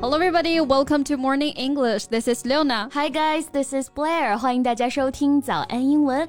Hello, everybody. Welcome to Morning English. This is Leona. Hi, guys. This is Blair. 欢迎大家收听早安英文。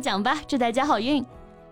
奖吧，祝大家好运！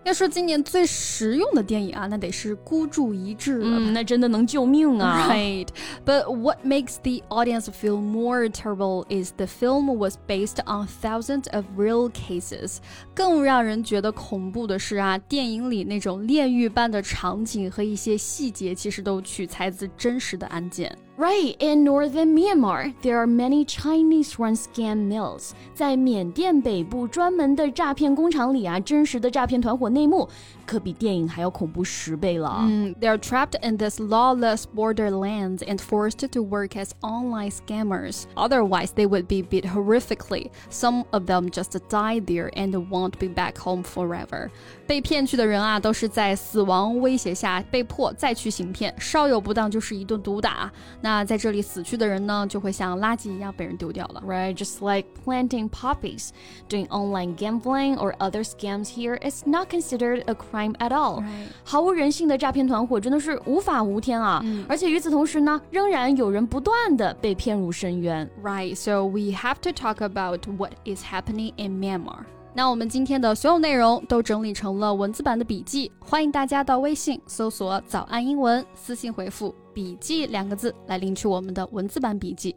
要说今年最实用的电影啊，那得是《孤注一掷》了。嗯，那真的能救命啊！Right, but what makes the audience feel more terrible is the film was based on thousands of real cases。更让人觉得恐怖的是啊，电影里那种炼狱般的场景和一些细节，其实都取材自真实的案件。Right, in northern Myanmar, there are many Chinese-run scam mills. 在缅甸北部专门的诈骗工厂里啊，真实的诈骗团伙内幕可比电影还要恐怖十倍了。嗯，They are trapped in this lawless borderlands and forced to work as online scammers. Otherwise, they would be beat horrifically. Some of them just die there and won't be back home forever. 被骗去的人啊，都是在死亡威胁下被迫再去行骗，稍有不当就是一顿毒打。那 那在这里死去的人呢，就会像垃圾一样被人丢掉了。Right, just like planting poppies, doing online gambling or other scams here is not considered a crime at all. 毫无人性的诈骗团伙真的是无法无天啊！而且与此同时呢，仍然有人不断的被骗入深渊。Right, so we have to talk about what is happening in Myanmar. 那我们今天的所有内容都整理成了文字版的笔记，欢迎大家到微信搜索“早安英文”，私信回复“笔记”两个字来领取我们的文字版笔记。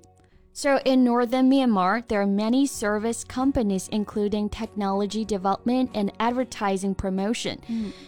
So, in northern Myanmar, there are many service companies, including technology development and advertising promotion.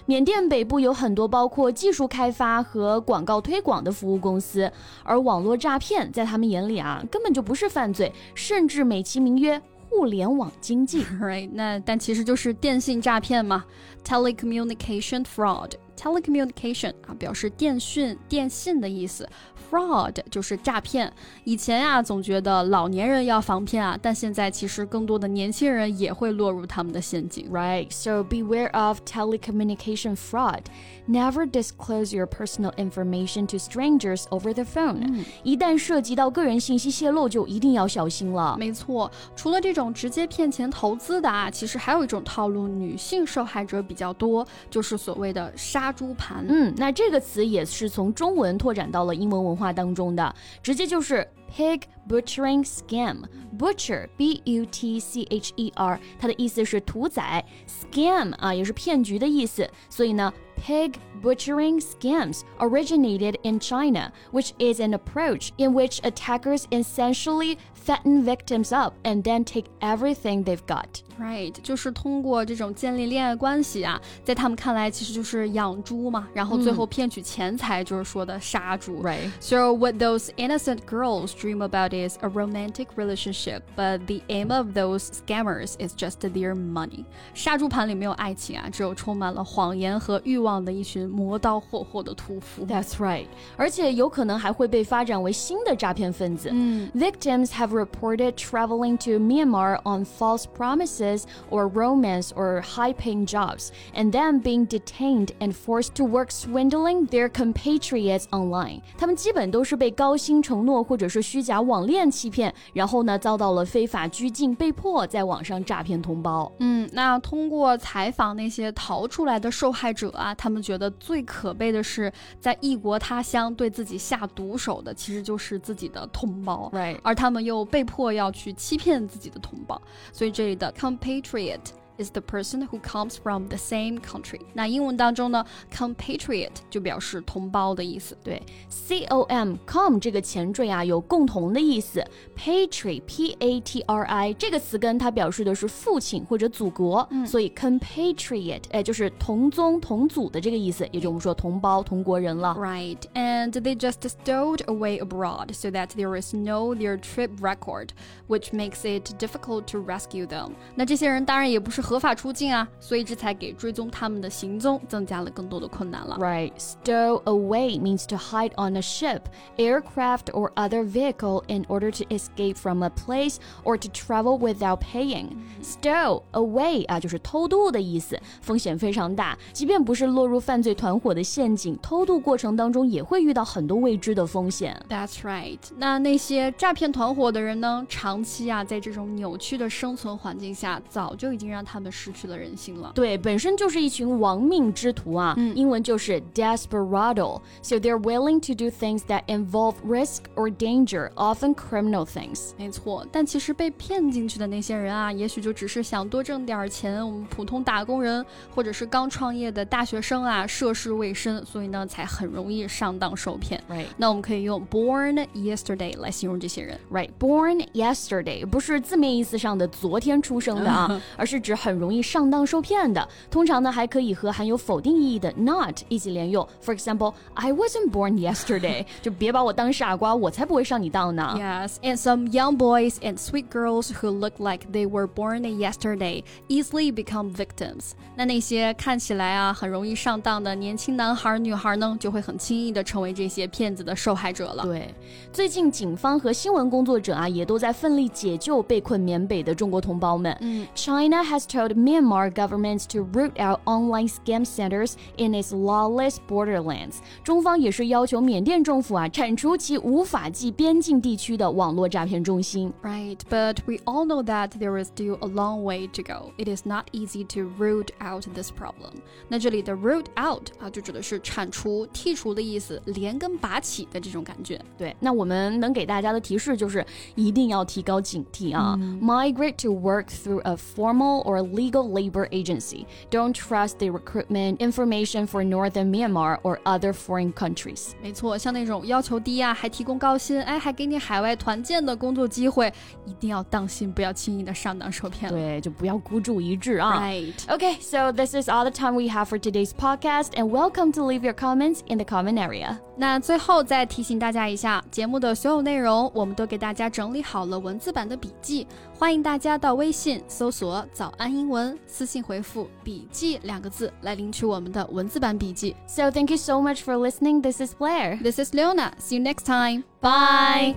缅甸北部有很多包括技术开发和广告推广的服务公司，而网络诈骗在他们眼里啊，根本就不是犯罪，甚至美其名曰互联网经济，right？那但其实就是电信诈骗嘛，telecommunication fraud。telecommunication 啊，表示电讯、电信的意思。fraud 就是诈骗。以前呀，总觉得老年人要防骗啊，但现在其实更多的年轻人也会落入他们的陷阱。Right, so beware of telecommunication fraud. Never disclose your personal information to strangers over the phone. 一旦涉及到个人信息泄露，就一定要小心了。没错，除了这种 Mm. 直接骗钱投资的啊，其实还有一种套路，女性受害者比较多，就是所谓的杀猪盘。嗯，那这个词也是从中文拓展到了英文文。化当中的，直接就是 pig butchering scam。butcher b u t c h e r，它的意思是屠宰，scam 啊也是骗局的意思，所以呢。Pig butchering scams originated in China, which is an approach in which attackers essentially fatten victims up and then take everything they've got. Right，就是通过这种建立恋爱关系啊，在他们看来其实就是养猪嘛，然后最后骗取钱财，就是说的杀猪。Right. So what those innocent girls dream about is a romantic relationship, but the aim of those scammers is just their money. 杀猪盘里没有爱情啊，只有充满了谎言和欲望 的一群磨刀霍霍的屠夫。That's right. 而且有可能还会被发展为新的诈骗分子。嗯，Victims have reported traveling to Myanmar on false promises or romance or high paying jobs, and then being detained and forced to work swindling their compatriots online. 他们基本都是被高薪承诺或者是虚假网恋欺骗，然后呢遭到了非法拘禁，被迫在网上诈骗同胞。嗯，那通过采访那些逃出来的受害者啊， 他们觉得最可悲的是在异国他乡对自己下毒手的，其实就是自己的同胞。Right，而他们又被迫要去欺骗自己的同胞，所以这里的 compatriot is the person who comes from the same country。那英文当中呢，compatriot 就表示同胞的意思。对，c o m com 这个前缀啊有共同的意思，patri p a t r i 这个词根它表示的是父亲或者祖国，嗯、所以 compatriot 哎就是同宗同祖的这个意思，也就我们说同胞同国人了。Right, and they just stowed away abroad so that there is no their trip record, which makes it difficult to rescue them. 那这些人当然也不是 合法出境啊，所以这才给追踪他们的行踪增加了更多的困难了。Right. Stow away means to hide on a ship, aircraft, or other vehicle in order to escape from a place or to travel without paying. Stow away 啊，就是偷渡的意思，风险非常大。即便不是落入犯罪团伙的陷阱，偷渡过程当中也会遇到很多未知的风险。That's right。那那些诈骗团伙的人呢，长期啊在这种扭曲的生存环境下，早就已经让他们失去了人性了。对，本身就是一群亡命之徒啊，嗯英文就是 desperado。So they're willing to do things that involve risk or danger, often criminal things. 没错，但其实被骗进去的那些人啊，也许就只是想多挣点钱。我们普通打工人或者是刚创业的大学生啊，涉世未深，所以呢才很容易上当受骗。Right. 那我们可以用 born yesterday 来形容这些人。Right, born yesterday 不是字面意思上的昨天出生的啊，而是指很容易上当受骗的。通常呢，还可以和含有否定意义的 not 一起连用。For example, I wasn't born yesterday，就别把我当傻瓜，我才不会上你当呢。 Yes, and some young boys and sweet girls who look like they were born yesterday easily become victims. 那那些看起来啊很容易上当的年轻男孩、女孩呢，就会很轻易的成为这些骗子的受害者了。对，最近警方和新闻工作者啊，也都在奋力解救被困缅北的中国同胞们。嗯 China has told Myanmar governments to root out online scam centers in its lawless borderlands。中方也是要求缅甸政府啊，铲除其无法纪边境地区的网络诈骗中心。 Right, but we all know that there is still a long way to go. It is not easy to root out this problem. 那这里的 root out 啊，就指的是铲除、剔除的意思，连根拔起的这种感觉。对，那我们能给大家的提示就是一定要提高警惕啊。Migrate to work through a formal or legal labor agency. Don't trust the recruitment information for northern Myanmar or other foreign countries. 没错，像那种要求低啊，还提供高薪，哎，还给你海外团建的工作机会，一定要当心，不要轻易的上当受骗了。对，就不要孤注一掷啊。 Right. Okay, so this is all the time we have for today's podcast, and welcome to leave your comments in the comment area. 那最后再提醒大家一下，节目的所有内容我们都给大家整理好了文字版的笔记，欢迎大家到微信搜索“早安 英文”，私信回复“笔记”两个字来领取我们的文字版笔记。 So thank you so much for listening. This is Blair. This is Leona. See you next time. Bye.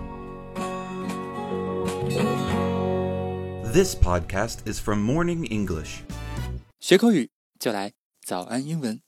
This podcast is from Morning English. 学口语就来早安英文。